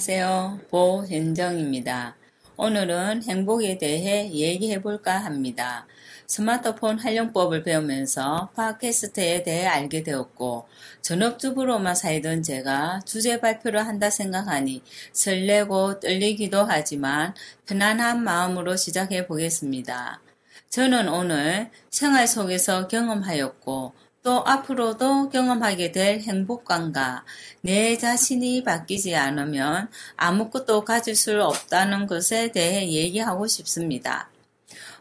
안녕하세요. 보현정입니다. 오늘은 행복에 대해 얘기해 볼까 합니다. 스마트폰 활용법을 배우면서 팟캐스트에 대해 알게 되었고 전업주부로만 살던 제가 주제 발표를 한다 생각하니 설레고 떨리기도 하지만 편안한 마음으로 시작해 보겠습니다. 저는 오늘 생활 속에서 경험하였고 또 앞으로도 경험하게 될 행복감과 내 자신이 바뀌지 않으면 아무것도 가질 수 없다는 것에 대해 얘기하고 싶습니다.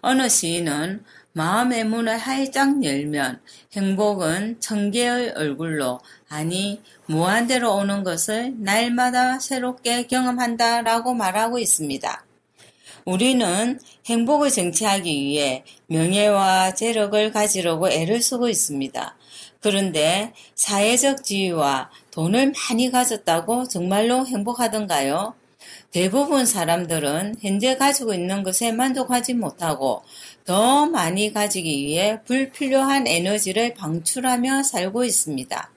어느 시인은 마음의 문을 활짝 열면 행복은 천 개의 얼굴로 아니 무한대로 오는 것을 날마다 새롭게 경험한다라고 말하고 있습니다. 우리는 행복을 쟁취하기 위해 명예와 재력을 가지려고 애를 쓰고 있습니다. 그런데 사회적 지위와 돈을 많이 가졌다고 정말로 행복하던가요? 대부분 사람들은 현재 가지고 있는 것에 만족하지 못하고 더 많이 가지기 위해 불필요한 에너지를 방출하며 살고 있습니다.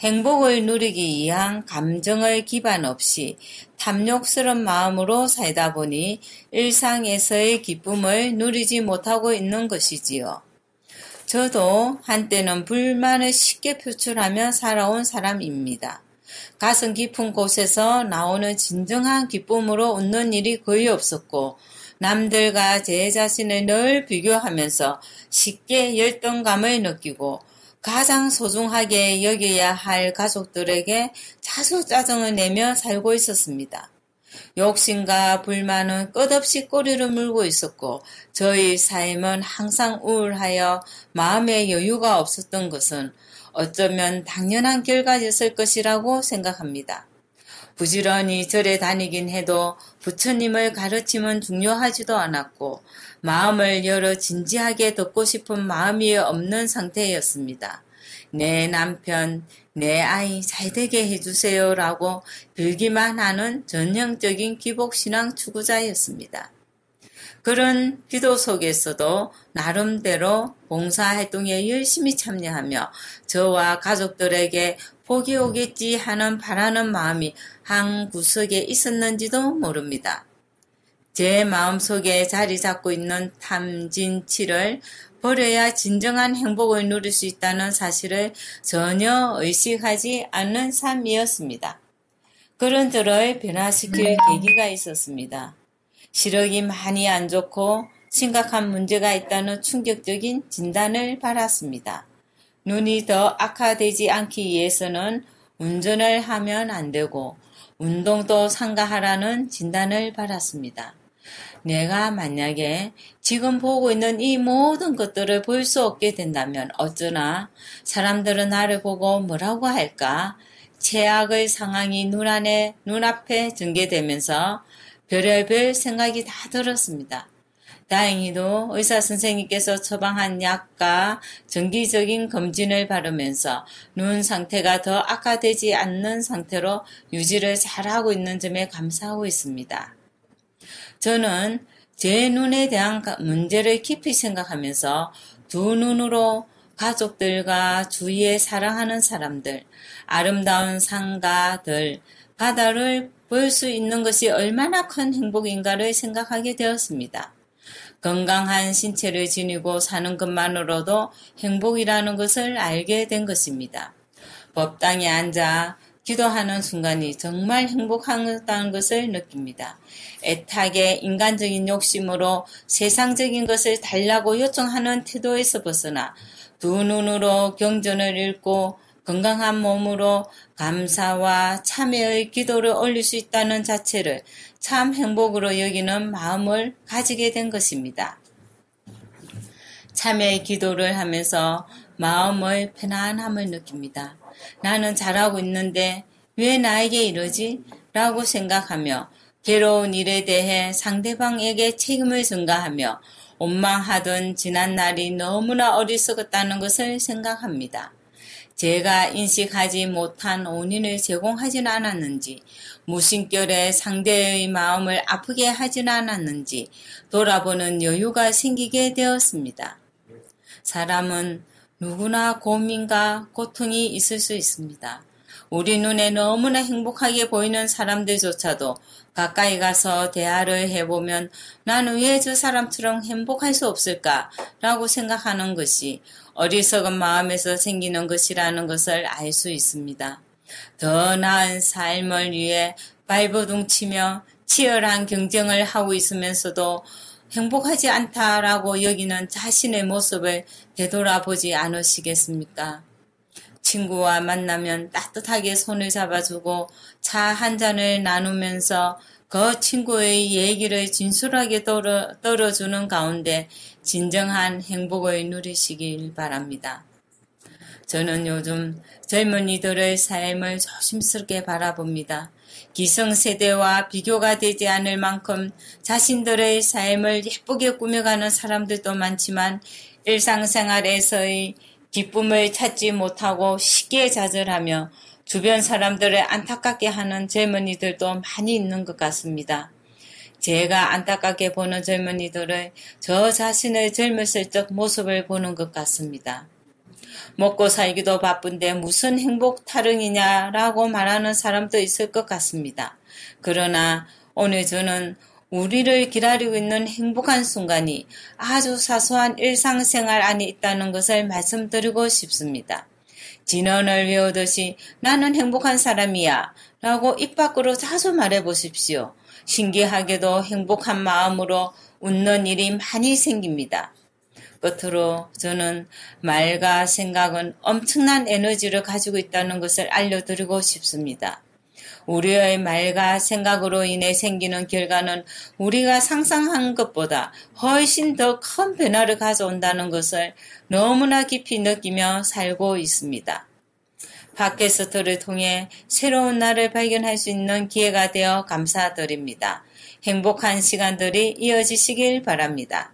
행복을 누리기 위한 감정을 기반 없이 탐욕스러운 마음으로 살다 보니 일상에서의 기쁨을 누리지 못하고 있는 것이지요. 저도 한때는 불만을 쉽게 표출하며 살아온 사람입니다. 가슴 깊은 곳에서 나오는 진정한 기쁨으로 웃는 일이 거의 없었고, 남들과 제 자신을 늘 비교하면서 쉽게 열등감을 느끼고, 가장 소중하게 여겨야 할 가족들에게 자주 짜증을 내며 살고 있었습니다. 욕심과 불만은 끝없이 꼬리를 물고 있었고 저희 삶은 항상 우울하여 마음의 여유가 없었던 것은 어쩌면 당연한 결과였을 것이라고 생각합니다. 부지런히 절에 다니긴 해도 부처님을 가르침은 중요하지도 않았고 마음을 열어 진지하게 듣고 싶은 마음이 없는 상태였습니다. 내 남편, 내 아이 잘 되게 해주세요 라고 빌기만 하는 전형적인 기복신앙 추구자였습니다. 그런 기도 속에서도 나름대로 봉사활동에 열심히 참여하며 저와 가족들에게 복이 오겠지 하는 바라는 마음이 한 구석에 있었는지도 모릅니다. 제 마음속에 자리 잡고 있는 탐진치를 버려야 진정한 행복을 누릴 수 있다는 사실을 전혀 의식하지 않는 삶이었습니다. 그런 저를 변화시킬 계기가 있었습니다. 시력이 많이 안 좋고 심각한 문제가 있다는 충격적인 진단을 받았습니다. 눈이 더 악화되지 않기 위해서는 운전을 하면 안 되고 운동도 상가하라는 진단을 받았습니다. 내가 만약에 지금 보고 있는 이 모든 것들을 볼 수 없게 된다면 어쩌나 사람들은 나를 보고 뭐라고 할까? 최악의 상황이 눈안에, 눈앞에 전개되면서 별의별 생각이 다 들었습니다. 다행히도 의사 선생님께서 처방한 약과 정기적인 검진을 받으면서 눈 상태가 더 악화되지 않는 상태로 유지를 잘하고 있는 점에 감사하고 있습니다. 저는 제 눈에 대한 문제를 깊이 생각하면서 두 눈으로 가족들과 주위에 사랑하는 사람들, 아름다운 상가들, 바다를 볼 수 있는 것이 얼마나 큰 행복인가를 생각하게 되었습니다. 건강한 신체를 지니고 사는 것만으로도 행복이라는 것을 알게 된 것입니다. 법당에 앉아 기도하는 순간이 정말 행복하다는 것을 느낍니다. 애타게 인간적인 욕심으로 세상적인 것을 달라고 요청하는 태도에서 벗어나 두 눈으로 경전을 읽고 건강한 몸으로 감사와 참회의 기도를 올릴 수 있다는 자체를 참 행복으로 여기는 마음을 가지게 된 것입니다. 참회의 기도를 하면서 마음의 편안함을 느낍니다. 나는 잘하고 있는데 왜 나에게 이러지? 라고 생각하며 괴로운 일에 대해 상대방에게 책임을 전가하며 원망하던 지난 날이 너무나 어리석었다는 것을 생각합니다. 제가 인식하지 못한 원인을 제공하진 않았는지, 무심결에 상대의 마음을 아프게 하진 않았는지 돌아보는 여유가 생기게 되었습니다. 사람은 누구나 고민과 고통이 있을 수 있습니다. 우리 눈에 너무나 행복하게 보이는 사람들조차도 가까이 가서 대화를 해보면 나는 왜 저 사람처럼 행복할 수 없을까? 라고 생각하는 것이 어리석은 마음에서 생기는 것이라는 것을 알 수 있습니다. 더 나은 삶을 위해 발버둥 치며 치열한 경쟁을 하고 있으면서도 행복하지 않다라고 여기는 자신의 모습을 되돌아보지 않으시겠습니까? 친구와 만나면 따뜻하게 손을 잡아주고 차 한 잔을 나누면서 그 친구의 얘기를 진솔하게 떨어, 떨어주는 가운데 진정한 행복을 누리시길 바랍니다. 저는 요즘 젊은이들의 삶을 조심스럽게 바라봅니다. 기성세대와 비교가 되지 않을 만큼 자신들의 삶을 예쁘게 꾸며가는 사람들도 많지만 일상생활에서의 기쁨을 찾지 못하고 쉽게 좌절하며 주변 사람들을 안타깝게 하는 젊은이들도 많이 있는 것 같습니다. 제가 안타깝게 보는 젊은이들은 저 자신의 젊었을 적 모습을 보는 것 같습니다. 먹고 살기도 바쁜데 무슨 행복 타령이냐라고 말하는 사람도 있을 것 같습니다. 그러나 오늘 저는 우리를 기다리고 있는 행복한 순간이 아주 사소한 일상생활 안에 있다는 것을 말씀드리고 싶습니다. 진언을 외우듯이 나는 행복한 사람이야 라고 입 밖으로 자주 말해 보십시오. 신기하게도 행복한 마음으로 웃는 일이 많이 생깁니다. 끝으로 저는 말과 생각은 엄청난 에너지를 가지고 있다는 것을 알려드리고 싶습니다. 우리의 말과 생각으로 인해 생기는 결과는 우리가 상상한 것보다 훨씬 더 큰 변화를 가져온다는 것을 너무나 깊이 느끼며 살고 있습니다. 팟캐스트를 통해 새로운 나를 발견할 수 있는 기회가 되어 감사드립니다. 행복한 시간들이 이어지시길 바랍니다.